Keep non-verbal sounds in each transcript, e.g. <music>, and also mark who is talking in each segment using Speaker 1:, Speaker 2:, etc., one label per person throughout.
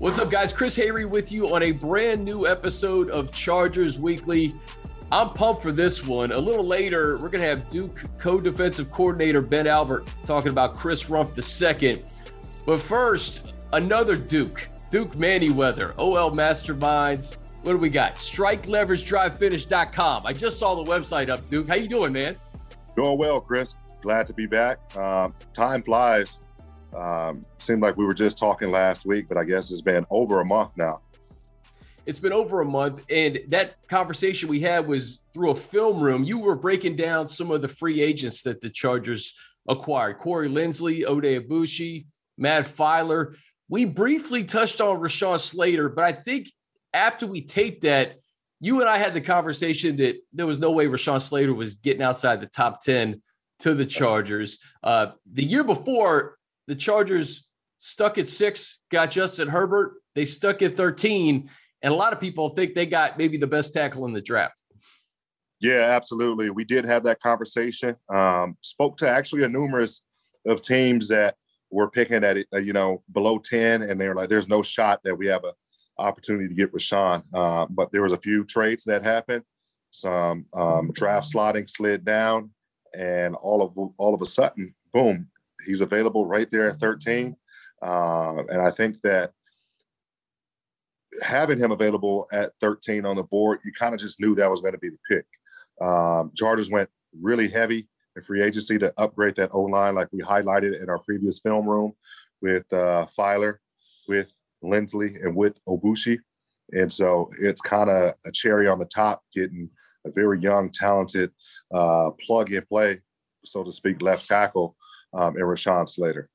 Speaker 1: What's up, guys? Chris Hayre with you on a brand new episode of Chargers Weekly. I'm pumped for this one. A little later, we're going to have Duke co defensive coordinator Ben Albert talking about Chris Rumph II. But first, another Duke, Duke Manyweather, OL Masterminds. What do we got? StrikeLeverageDriveFinish.com. I just saw the website up, Duke. How you doing, man?
Speaker 2: Doing well, Chris. Glad to be back. Um, time flies. Um, seemed like we were just talking last week, but I guess it's been over a month now.
Speaker 1: It's been over a month, and that conversation we had was through a film room. You were breaking down some of the free agents that the Chargers acquired: Corey Linsley, Oday Aboushi, Matt Feiler. We briefly touched on Rashawn Slater, but I think after we taped that, you and I had the conversation that there was no way Rashawn Slater was getting outside the top 10 to the Chargers. Uh, the year before, the Chargers stuck at six, got Justin Herbert. They stuck at 13. And a lot of people think they got maybe the best tackle in the draft.
Speaker 2: Yeah, absolutely. We did have that conversation. Um, spoke to actually a numerous of teams that were picking at it, uh, you know, below 10, and they're like, there's no shot that we have a opportunity to get Rashawn. Uh, but there was a few trades that happened. Some um, draft slotting slid down, and all of all of a sudden, boom, he's available right there at 13. Uh, and I think that having him available at 13 on the board, you kind of just knew that was going to be the pick. Um, Chargers went really heavy in free agency to upgrade that O line, like we highlighted in our previous film room with uh, Feiler, with Linsley, and with Aboushi. And so it's kind of a cherry on the top, getting a very young, talented uh, plug and play, so to speak, left tackle um, in Rashawn Slater.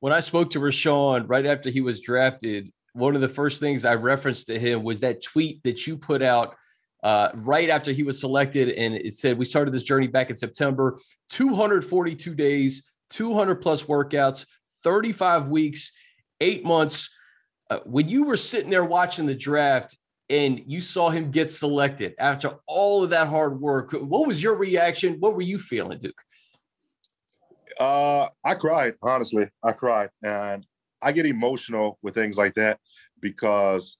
Speaker 1: When I spoke to Rashawn right after he was drafted, one of the first things I referenced to him was that tweet that you put out uh, right after he was selected. And it said, We started this journey back in September 242 days, 200 plus workouts, 35 weeks, eight months. Uh, when you were sitting there watching the draft and you saw him get selected after all of that hard work, what was your reaction? What were you feeling, Duke?
Speaker 2: Uh, I cried, honestly. I cried. And I get emotional with things like that because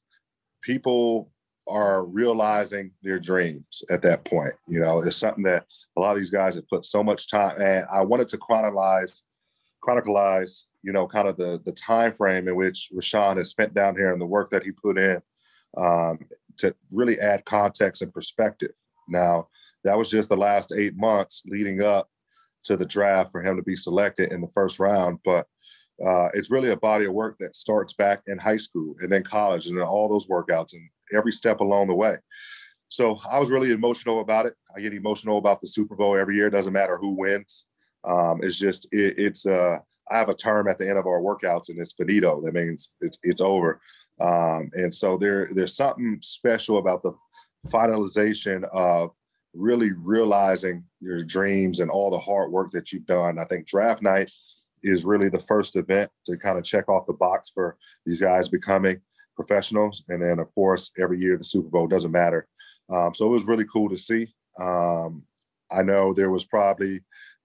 Speaker 2: people are realizing their dreams at that point. You know, it's something that a lot of these guys have put so much time and I wanted to chronicleize chronicleize, you know, kind of the the time frame in which Rashawn has spent down here and the work that he put in um, to really add context and perspective. Now, that was just the last eight months leading up to the draft for him to be selected in the first round. But uh, it's really a body of work that starts back in high school and then college and then all those workouts and every step along the way. So I was really emotional about it. I get emotional about the Super Bowl every year. It doesn't matter who wins. Um, it's just it, it's uh, I have a term at the end of our workouts and it's finito. That means it's it's over. Um, and so there there's something special about the finalization of really realizing your dreams and all the hard work that you've done. I think draft night is really the first event to kind of check off the box for these guys becoming professionals. And then, of course, every year the Super Bowl doesn't matter. Um, so it was really cool to see. Um, I know there was probably,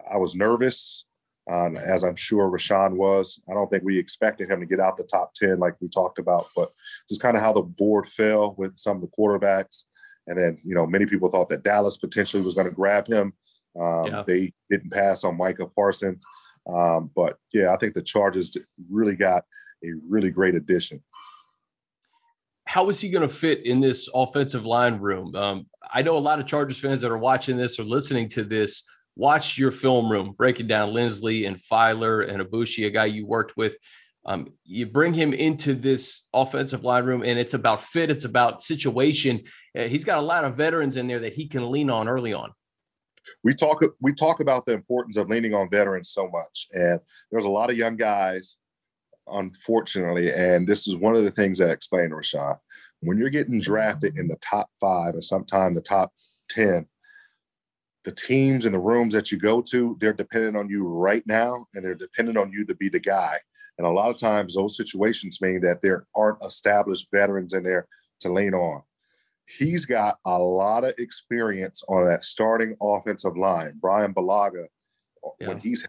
Speaker 2: I was nervous, um, as I'm sure Rashawn was. I don't think we expected him to get out the top 10 like we talked about, but just kind of how the board fell with some of the quarterbacks. And then, you know, many people thought that Dallas potentially was going to grab him. Um, yeah. They didn't pass on Micah Parsons. Um, but yeah, I think the Chargers really got a really great addition.
Speaker 1: How is he going to fit in this offensive line room? Um, I know a lot of Chargers fans that are watching this or listening to this watch your film room breaking down Linsley and Feiler and Aboushi, a guy you worked with. Um, you bring him into this offensive line room, and it's about fit, it's about situation. Uh, he's got a lot of veterans in there that he can lean on early on
Speaker 2: we talk we talk about the importance of leaning on veterans so much, and there's a lot of young guys, unfortunately, and this is one of the things that I explained to Rashawn. When you're getting drafted in the top five, or sometime the top ten, the teams and the rooms that you go to, they're dependent on you right now, and they're dependent on you to be the guy. And a lot of times, those situations mean that there aren't established veterans in there to lean on he's got a lot of experience on that starting offensive line. Bryan Bulaga, yeah. when he's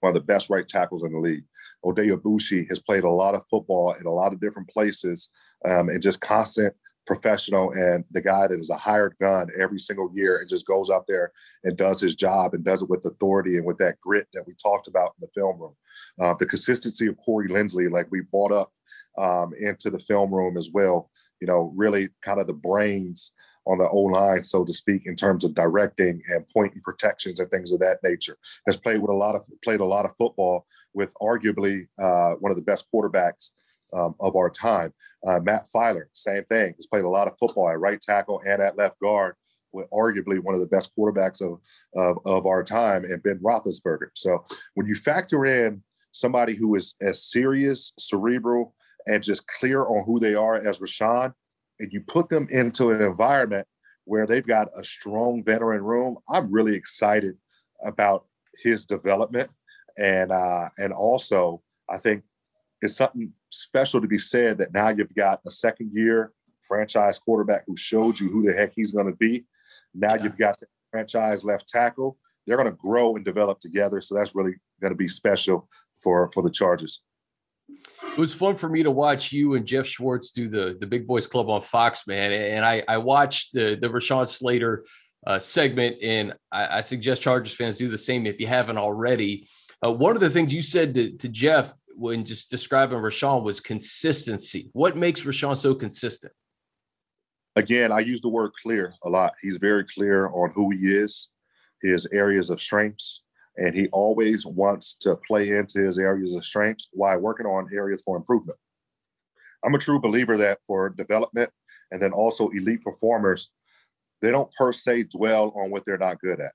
Speaker 2: one of the best right tackles in the league. Oday Aboushi has played a lot of football in a lot of different places um, and just constant professional and the guy that is a hired gun every single year and just goes out there and does his job and does it with authority and with that grit that we talked about in the film room. Uh, the consistency of Corey Linsley, like we brought up um, into the film room as well, you know, really kind of the brains on the O line, so to speak, in terms of directing and pointing protections and things of that nature. Has played with a lot of played a lot of football with arguably uh, one of the best quarterbacks um, of our time. Uh, Matt Feiler, same thing. He's played a lot of football at right tackle and at left guard with arguably one of the best quarterbacks of, of, of our time and Ben Roethlisberger. So when you factor in somebody who is as serious, cerebral, and just clear on who they are as Rashawn, and you put them into an environment where they've got a strong veteran room, I'm really excited about his development. And uh, and also, I think it's something special to be said that now you've got a second year franchise quarterback who showed you who the heck he's going to be. Now yeah. you've got the franchise left tackle. They're going to grow and develop together. So that's really going to be special for for the Chargers.
Speaker 1: It was fun for me to watch you and Geoff Schwartz do the the Big Boys Club on Fox, man. And I I watched the the Rashawn Slater uh, segment, and I, I, suggest Chargers fans do the same if you haven't already. Uh, one of the things you said to, to Geoff when just describing Rashawn was consistency. What makes Rashawn so consistent?
Speaker 2: Again, I use the word clear a lot. He's very clear on who he is, his areas of strengths, and he always wants to play into his areas of strengths while working on areas for improvement. I'm a true believer that for development and then also elite performers, they don't per se dwell on what they're not good at.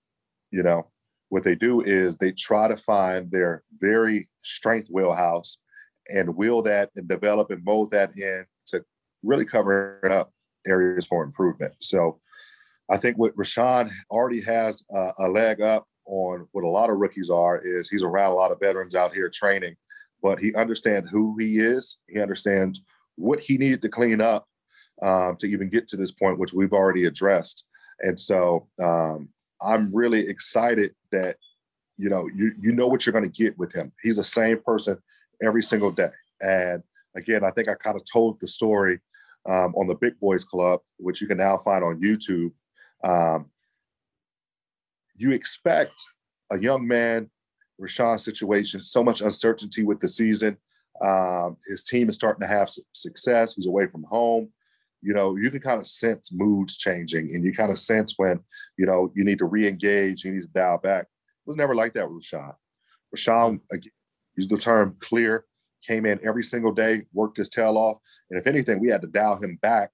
Speaker 2: You know, what they do is they try to find their very strength wheelhouse and wheel that and develop and mold that in to really cover up areas for improvement. So I think what Rashawn already has a, a leg up on what a lot of rookies are is he's around a lot of veterans out here training, but he understands who he is. He understands what he needed to clean up um, to even get to this point, which we've already addressed. And so um, I'm really excited that you know you you know what you're going to get with him. He's the same person every single day. And again, I think I kind of told the story um, on the Big Boys Club, which you can now find on YouTube. Um, you expect a young man, Rashawn's situation, so much uncertainty with the season. Um, his team is starting to have success. He's away from home you know, you can kind of sense moods changing and you kind of sense when, you know, you need to re-engage, you need to dial back. It was never like that with Rashawn. Rashawn, again, used the term clear, came in every single day, worked his tail off. And if anything, we had to dial him back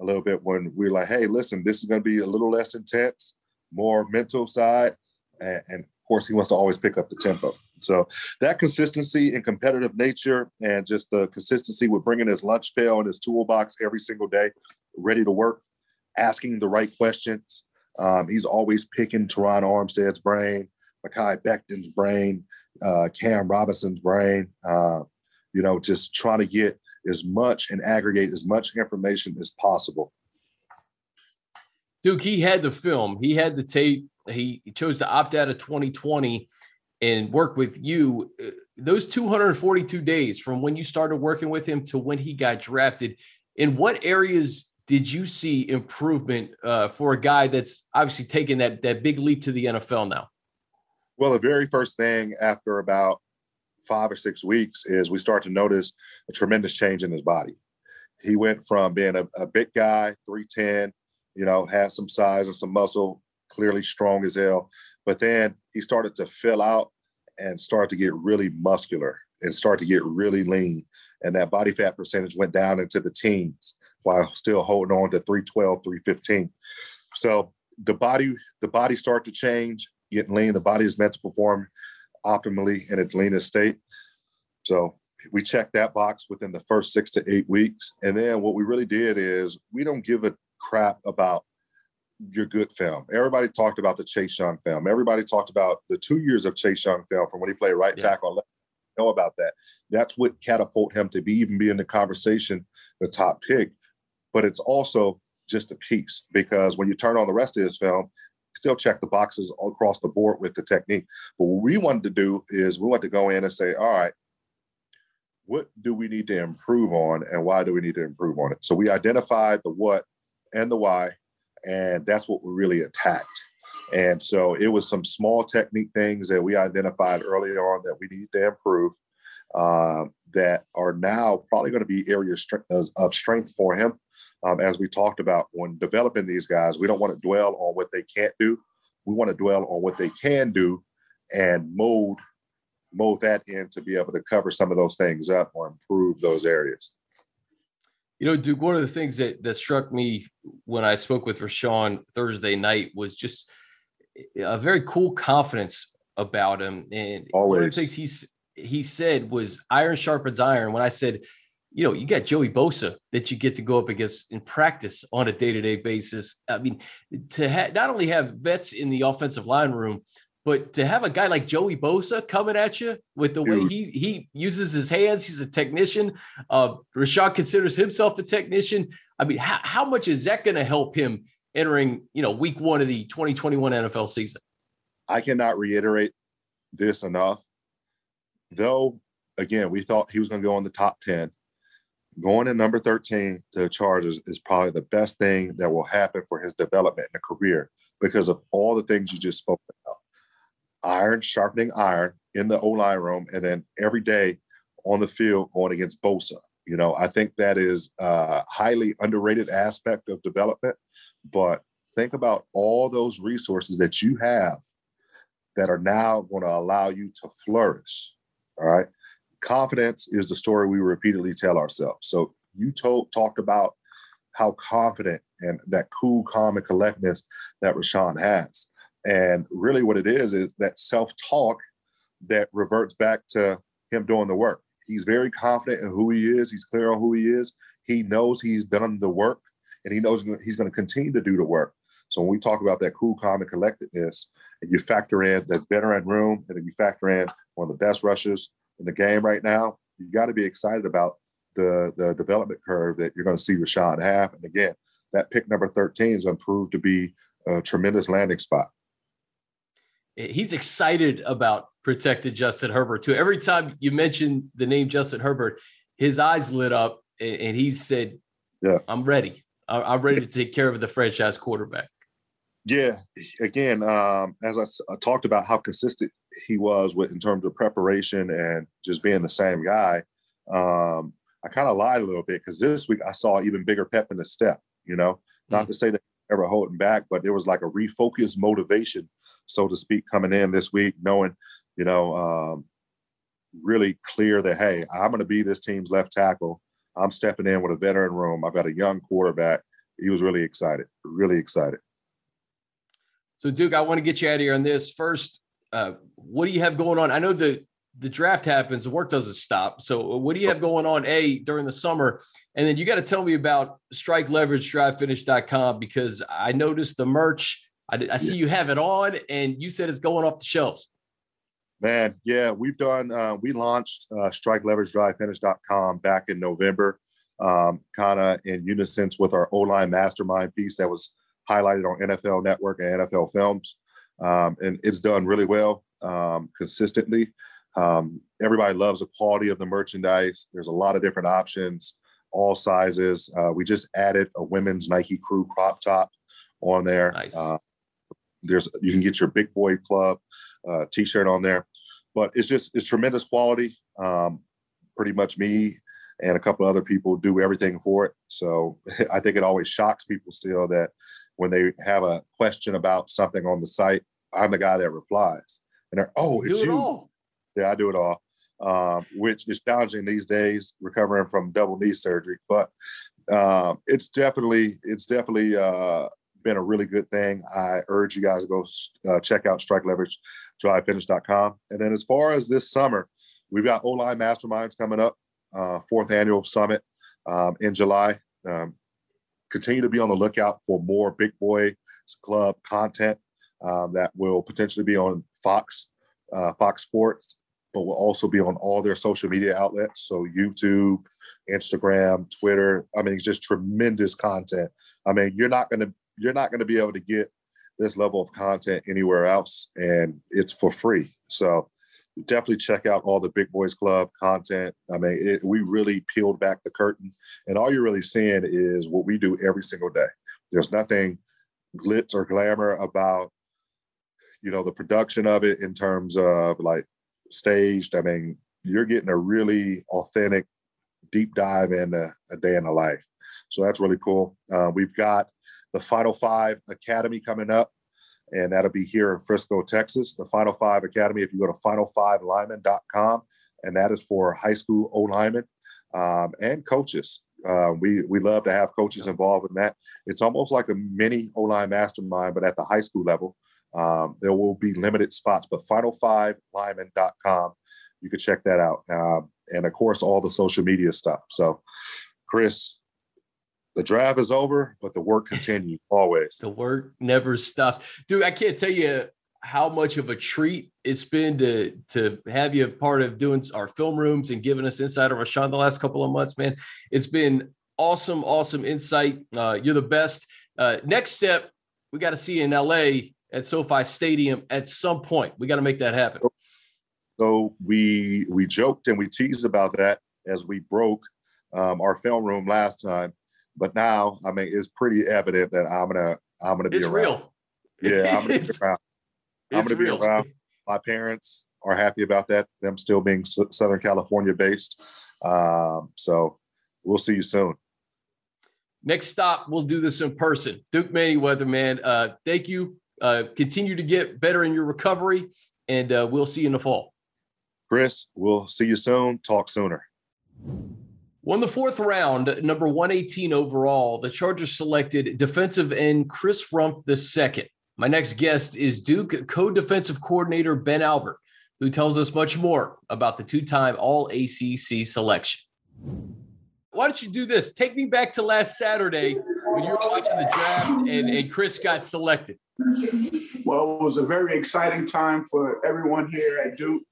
Speaker 2: a little bit when we were like, hey, listen, this is going to be a little less intense, more mental side. And, and of course, he wants to always pick up the tempo. So that consistency and competitive nature, and just the consistency with bringing his lunch pail and his toolbox every single day, ready to work, asking the right questions. Um, he's always picking Terron Armstead's brain, Mekhi Becton's brain, uh, Cam Robinson's brain. Uh, you know, just trying to get as much and aggregate as much information as possible.
Speaker 1: Duke, he had the film, he had the tape. He, he chose to opt out of 2020 and work with you uh, those 242 days from when you started working with him to when he got drafted in what areas did you see improvement uh, for a guy that's obviously taken that that big leap to the NFL now?
Speaker 2: Well, the very first thing after about five or six weeks is we start to notice a tremendous change in his body. He went from being a, a big guy, 310, you know, had some size and some muscle, clearly strong as hell, but then he started to fill out and start to get really muscular and start to get really lean. And that body fat percentage went down into the teens while still holding on to 312, 315. So the body, the body started to change, getting lean. The body is meant to perform optimally in its leanest state. So we checked that box within the first six to eight weeks. And then what we really did is we don't give a crap about your good film. Everybody talked about the Chase Young film. Everybody talked about the two years of Chase Young film from when he played right yeah. tackle. Know about that. That's what catapult him to be even be in the conversation, the top pick. But it's also just a piece because when you turn on the rest of his film, still check the boxes across the board with the technique. But what we wanted to do is we wanted to go in and say, all right, what do we need to improve on and why do we need to improve on it? So we identified the what and the why, and that's what we really attacked. And so it was some small technique things that we identified early on that we need to improve uh, that are now probably going to be areas of strength for him. Um, as we talked about when developing these guys, we don't want to dwell on what they can't do. We want to dwell on what they can do and mold mold that in to be able to cover some of those things up or improve those areas.
Speaker 1: You know, Duke, one of the things that that struck me when I spoke with Rashawn Thursday night was just a very cool confidence about him. And Always. one of the things he's he said was iron sharpens iron. When I said, you know, you got Joey Bosa that you get to go up against in practice on a day-to-day basis. I mean, to ha- not only have vets in the offensive line room, but to have a guy like Joey Bosa coming at you with the way he he uses his hands, he's a technician. Uh, Rashad considers himself a technician. I mean, how, how much is that going to help him entering, you know, week one of the 2021 NFL season?
Speaker 2: I cannot reiterate this enough. Though, again, we thought he was going to go in the top 10. Going in number 13 to the Chargers is probably the best thing that will happen for his development in a career because of all the things you just spoke about iron sharpening iron in the O line room, and then every day on the field going against Bosa. You know, I think that is a highly underrated aspect of development. But think about all those resources that you have that are now going to allow you to flourish. All right. Confidence is the story we repeatedly tell ourselves. So you told talked about how confident and that cool, calm, and collectedness that Rashawn has. And really, what it is is that self talk that reverts back to him doing the work. He's very confident in who he is. He's clear on who he is. He knows he's done the work and he knows he's going to continue to do the work. So when we talk about that cool, calm, and collectedness, and you factor in the veteran room, and then you factor in one of the best rushers in the game right now, you got to be excited about the the development curve that you're going to see Rashawn have. And again, that pick number 13 is going to prove to be a tremendous landing spot eh,
Speaker 1: he's excited about protected Justin Herbert too. Every time you mention the name Justin Herbert, his eyes lit up and he said, "Yeah, I'm ready. I'm ready to take care of the franchise quarterback."
Speaker 2: Yeah, again, um, as I, I, talked about how consistent he was with in terms of preparation and just being the same guy. Um, I kind of lied a little bit because this week I saw even bigger pep in the step. You know, not mm-hmm. to say that ever holding back, but there was like a refocused motivation so to speak, coming in this week, knowing, you know, um, really clear that, hey, I'm going to be this team's left tackle. I'm stepping in with a veteran room. I've got a young quarterback. He was really excited, really excited.
Speaker 1: So, Duke, I want to get you out of here on this. First, uh, what do you have going on? I know the the draft happens, the work doesn't stop. So, what do you have going on, A, during the summer? And then you got to tell me about strike leverage drivefinish.com because I noticed the merch I, I see you have it on, and you said it's going off the shelves.
Speaker 2: Man, yeah, we've done. Uh, we launched uh, StrikeLeverageDriveFinish.com back in November, um, kind of in unison with our O line mastermind piece that was highlighted on NFL Network and NFL Films, um, and it's done really well um, consistently. Um, everybody loves the quality of the merchandise. There's a lot of different options, all sizes. Uh, we just added a women's Nike Crew crop top on there. Nice. Uh, there's you can get your big boy club uh, t-shirt on there, but it's just it's tremendous quality. Um, pretty much me and a couple other people do everything for it. So <laughs> I think it always shocks people still that when they have a question about something on the site, I'm the guy that replies. And they're, oh, it's you. It yeah, I do it all. Um, which is challenging these days, recovering from double knee surgery. But um, it's definitely it's definitely uh, been a really good thing. I urge you guys to go uh, check out Strike Leverage, drivefinish.com. And then as far as this summer, we've got O line masterminds coming up, uh, fourth annual summit um, in July. Um, continue to be on the lookout for more Big Boy Club content um, that will potentially be on Fox, uh, Fox Sports, but will also be on all their social media outlets. So YouTube, Instagram, Twitter. I mean, it's just tremendous content. I mean, you're not to you're not to be able to get this level of content anywhere else, and it's for free. So definitely check out all the Big Boys Club content. I mean, it, we really peeled back the curtain, and all you're really seeing is what we do every single day. There's nothing glitz or glamour about, you know, the production of it in terms of like staged. I mean, you're getting a really authentic deep dive into a day in the life. So that's really cool. Uh, we've got the Final Five Academy coming up and that'll be here in Frisco, Texas. The Final Five Academy, if you go to final5lineman.com, and that is for high school O linemen um, and coaches. Uh, we we love to have coaches involved in that. It's almost like a mini O line mastermind, but at the high school level. Um, there will be limited spots, but final5lineman.com, you can check that out. Um, and of course, all the social media stuff. So, Chris, the draft is over, but the work continues <laughs> always.
Speaker 1: The work never stops. Dude, I can't tell you how much of a treat it's been to to have you a part of doing our film rooms and giving us insight on Rashawn the last couple of months, man. It's been awesome, awesome insight. Uh, you're the best. Uh, next step, we got to see in LA at SoFi Stadium at some point. We got to make that happen.
Speaker 2: So we we joked and we teased about that as we broke um, our film room last time. But now, I mean, it's pretty evident that I'm gonna I'm gonna be
Speaker 1: it's
Speaker 2: around.
Speaker 1: real.
Speaker 2: Yeah, I'm gonna be <laughs> around. I'm gonna real. be around. My parents are happy about that. Them still being Southern California based. Um, so we'll see you soon.
Speaker 1: Next stop, we'll do this in person. Duke Manyweather, man. Uh, thank you. Uh, continue to get better in your recovery, and uh, we'll see you in the fall.
Speaker 2: Chris, we'll see you soon. Talk sooner.
Speaker 1: Won the fourth round, number 118 overall, the Chargers selected defensive end Chris Rumph II. My next guest is Duke co defensive coordinator Ben Albert, who tells us much more about the two time All ACC selection. Why don't you do this? Take me back to last Saturday when you were watching the draft and, and Chris got selected.
Speaker 3: Well, it was a very exciting time for everyone here at Duke.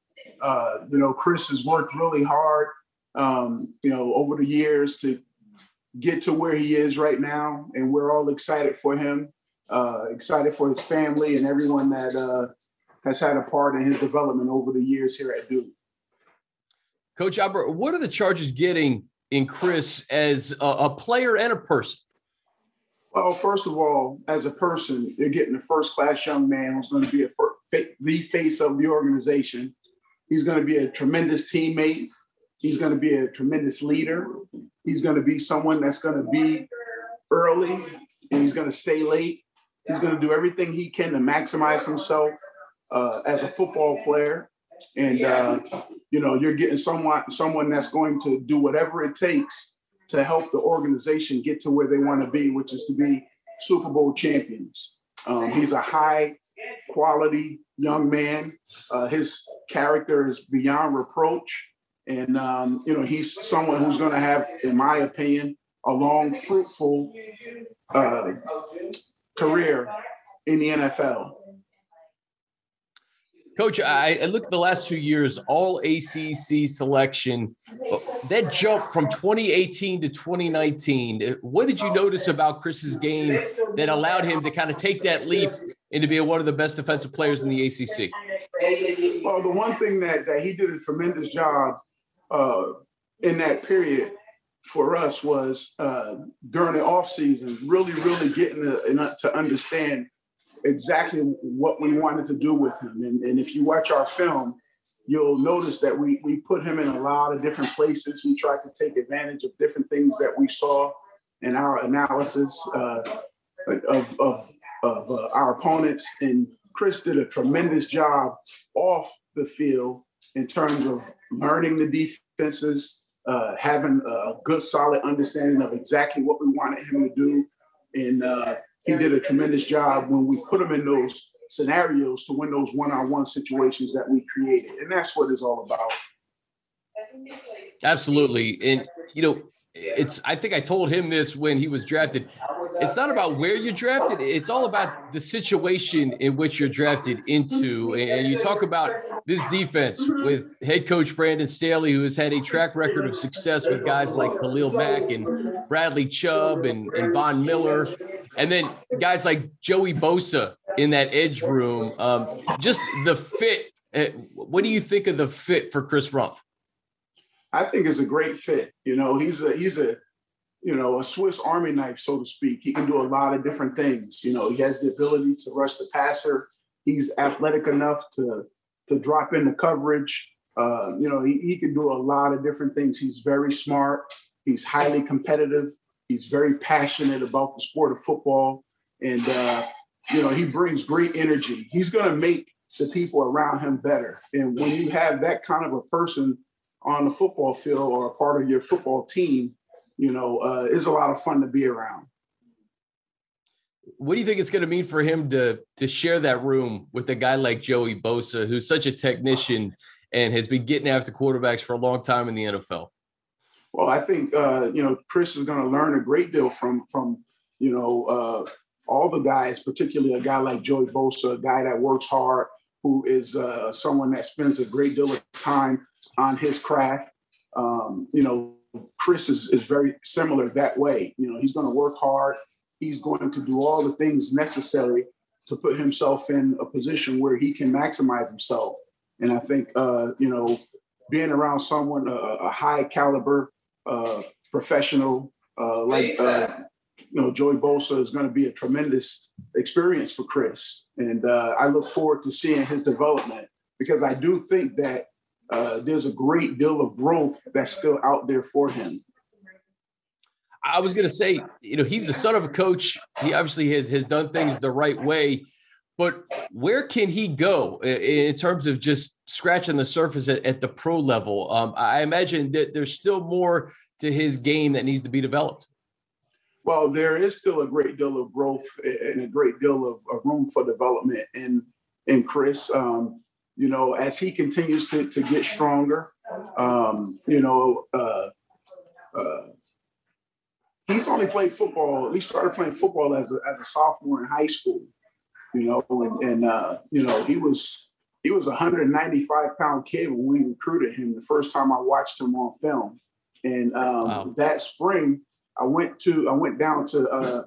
Speaker 3: Uh, you know, Chris has worked really hard um, you know, over the years to get to where he is right now. And we're all excited for him, uh, excited for his family and everyone that uh, has had a part in his development over the years here at Duke.
Speaker 1: Coach Albert, what are the Chargers getting in Chris as a, a player and a person?
Speaker 3: Well, first of all, as a person, you're getting a first class young man who's going to be a, the face of the organization. He's going to be a tremendous teammate. He's going to be a tremendous leader. He's going to be someone that's going to be early and he's going to stay late. He's going to do everything he can to maximize himself uh, as a football player. And uh, you know, you're getting someone someone that's going to do whatever it takes to help the organization get to where they want to be, which is to be Super Bowl champions. Um, he's a high quality young man. Uh, his character is beyond reproach. And, um, you know, he's someone who's going to have, in my opinion, a long, fruitful uh, career in the NFL.
Speaker 1: Coach, I, I look at the last two years, all ACC selection, that jump from 2018 to 2019. What did you notice about Chris's game that allowed him to kind of take that leap and to be one of the best defensive players in the ACC?
Speaker 3: Well, the one thing that, that he did a tremendous job uh, in that period for us was uh, during the off season, really, really getting to, to understand exactly what we wanted to do with him. And, and if you watch our film, you'll notice that we we put him in a lot of different places. We tried to take advantage of different things that we saw in our analysis uh, of of, of uh, our opponents. And Chris did a tremendous job off the field in terms of learning the defenses, uh, having a good, solid understanding of exactly what we wanted him to do. And uh, he did a tremendous job when we put him in those scenarios to win those one-on-one situations that we created. And that's what it's all about.
Speaker 1: Absolutely. And, you know, it's, I think I told him this when he was drafted it's not about where you're drafted. It's all about the situation in which you're drafted into. And you talk about this defense with head coach Brandon Staley, who has had a track record of success with guys like Khalil Mack and Bradley Chubb and, and Von Miller. And then guys like Joey Bosa in that edge room. Um, just the fit. Uh, what do you think of the fit for Chris Rumph?
Speaker 3: I think it's a great fit. You know, he's a he's a you know a Swiss Army knife, so to speak. He can do a lot of different things. You know, he has the ability to rush the passer. He's athletic enough to to drop into coverage. Uh, you know, he, he can do a lot of different things. He's very smart. He's highly competitive. He's very passionate about the sport of football, and uh, you know he brings great energy. He's going to make the people around him better. And when you have that kind of a person on the football field or a part of your football team, you know, uh, it's a lot of fun to be around.
Speaker 1: What do you think it's going to mean for him to to share that room with a guy like Joey Bosa, who's such a technician and has been getting after quarterbacks for a long time in the NFL?
Speaker 3: Well, I think uh, you know Chris is going to learn a great deal from from you know uh, all the guys, particularly a guy like Joey Bosa, a guy that works hard, who is uh, someone that spends a great deal of time on his craft. Um, you know, Chris is, is very similar that way. You know, he's going to work hard. He's going to do all the things necessary to put himself in a position where he can maximize himself. And I think, uh, you know, being around someone, a, a high caliber uh, professional uh, like, uh, you know, Joey Bosa is going to be a tremendous experience for Chris. And uh, I look forward to seeing his development because I do think that uh, there's a great deal of growth that's still out there for him.
Speaker 1: I was going to say, you know, he's the son of a coach. He obviously has has done things the right way, but where can he go in terms of just scratching the surface at, at the pro level? Um, I imagine that there's still more to his game that needs to be developed.
Speaker 3: Well, there is still a great deal of growth and a great deal of, of room for development in in Chris. Um, you know, as he continues to, to get stronger, um, you know, uh, uh, he's only played football, he started playing football as a, as a sophomore in high school, you know, and, and uh, you know, he was, he was a 195 pound kid when we recruited him the first time I watched him on film. And um, wow. that spring, I went to, I went down to, uh,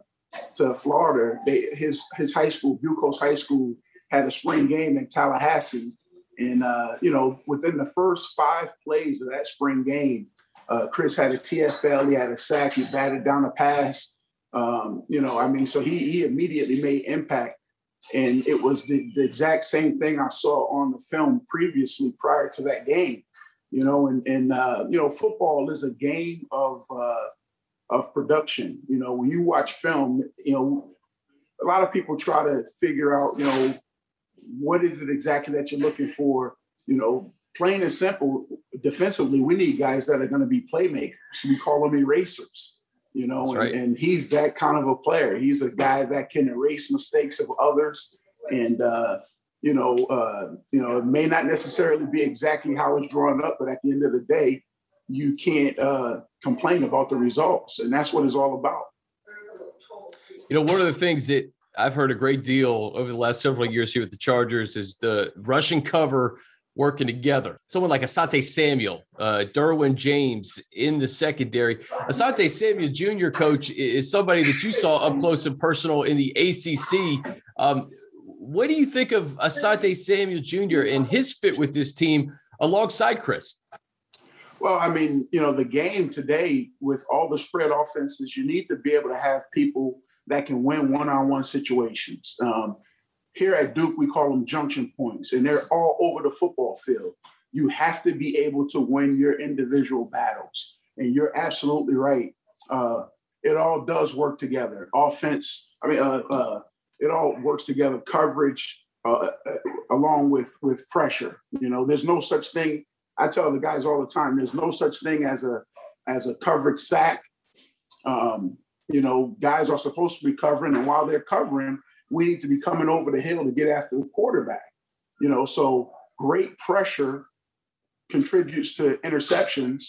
Speaker 3: to Florida. They, his, his high school, Bucos High School, had a spring game in Tallahassee. And, uh, you know, within the first five plays of that spring game, uh, Chris had a TFL, he had a sack, he batted down a pass. Um, you know, I mean, so he, he immediately made impact. And it was the, the exact same thing I saw on the film previously prior to that game. You know, and, and uh, you know, football is a game of, uh, of production. You know, when you watch film, you know, a lot of people try to figure out, you know, what is it exactly that you're looking for? You know, plain and simple, defensively, we need guys that are going to be playmakers. We call them erasers. You know, and, right. and, he's that kind of a player. He's a guy that can erase mistakes of others, and uh, you know, uh, you know, it may not necessarily be exactly how it's drawn up, but at the end of the day, you can't uh, complain about the results, and that's what it's all about.
Speaker 1: You know, one of the things that I've heard a great deal over the last several years here with the Chargers is the rushing cover working together. Someone like Asante Samuel, uh, Derwin James in the secondary. Asante Samuel Jr. coach is somebody that you saw up close and personal in the ACC. Um, what do you think of Asante Samuel Jr. and his fit with this team alongside Chris?
Speaker 3: Well, I mean, you know, the game today with all the spread offenses, you need to be able to have people that can win one-on-one situations. Um, here at Duke, we call them junction points, and they're all over the football field. You have to be able to win your individual battles, and you're absolutely right. Uh, it all does work together. Offense, I mean, uh, uh, it all works together. Coverage, uh, uh, along with with pressure. You know, there's no such thing. I tell the guys all the time. There's no such thing as a as a covered sack. Um, you know, guys are supposed to be covering, and while they're covering, we need to be coming over the hill to get after the quarterback. You know, so great pressure contributes to interceptions,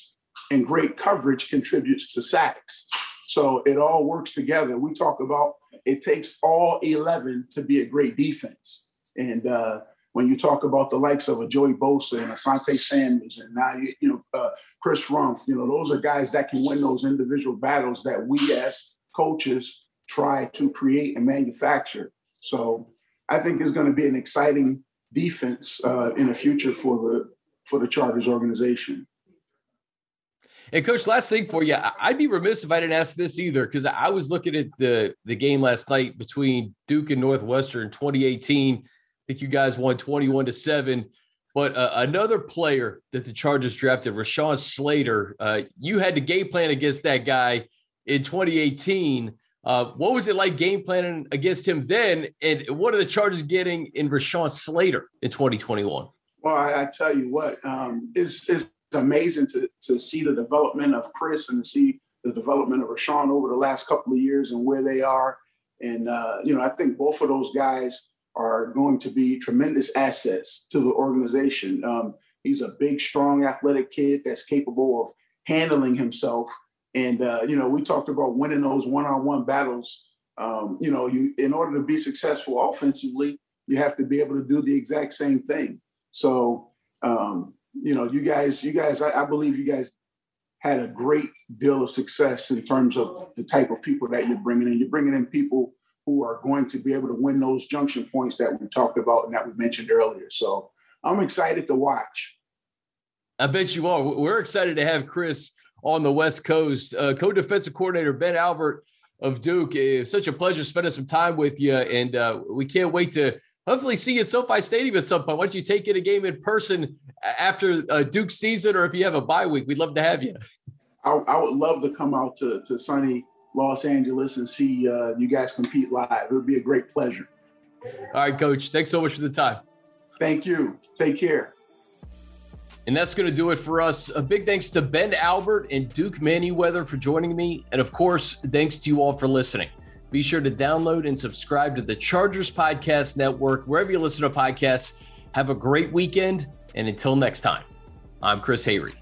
Speaker 3: and great coverage contributes to sacks. So it all works together. We talk about it takes all 11 to be a great defense. And uh, when you talk about the likes of a Joey Bosa and Asante Samuels and now you, you know uh, Chris Rumph, you know those are guys that can win those individual battles that we as coaches try to create and manufacture. So I think it's going to be an exciting defense uh, in the future for the for the Chargers organization.
Speaker 1: And coach, last thing for you, I'd be remiss if I didn't ask this either, because I was looking at the the game last night between Duke and Northwestern 2018. Think you guys won 21 to 7. But uh, another player that the Chargers drafted, Rashawn Slater, uh, you had to game plan against that guy in 2018. Uh, what was it like game planning against him then? And what are the Chargers getting in Rashawn Slater in 2021?
Speaker 3: Well, I, I tell you what, um, it's, it's amazing to, to see the development of Chris and to see the development of Rashawn over the last couple of years and where they are. And, uh, you know, I think both of those guys are going to be tremendous assets to the organization. Um, he's a big, strong, athletic kid that's capable of handling himself. And, uh, you know, we talked about winning those one on one battles. Um, you know, you in order to be successful offensively, you have to be able to do the exact same thing. So, um, you know, you guys, you guys, I, I, believe you guys had a great deal of success in terms of the type of people that you're bringing in. You're bringing in people who are going to be able to win those junction points that we talked about and that we mentioned earlier. So I'm excited to watch.
Speaker 1: I bet you are. We're excited to have Chris on the West Coast. Uh, co-defensive coordinator Ben Albert of Duke. It's such a pleasure spending some time with you, and uh, we can't wait to hopefully see you at SoFi Stadium at some point. Why don't you take in a game in person after uh, Duke season, or if you have a bye week, we'd love to have you.
Speaker 3: I, I would love to come out to, to sunny Los Angeles and see uh, you guys compete live. It would be a great pleasure.
Speaker 1: All right, Coach. Thanks so much for the time.
Speaker 3: Thank you. Take care.
Speaker 1: And that's going to do it for us. A big thanks to Ben Albert and Duke Manyweather for joining me. And of course, thanks to you all for listening. Be sure to download and subscribe to the Chargers Podcast Network, wherever you listen to podcasts. Have a great weekend. And until next time, I'm Chris Hayre.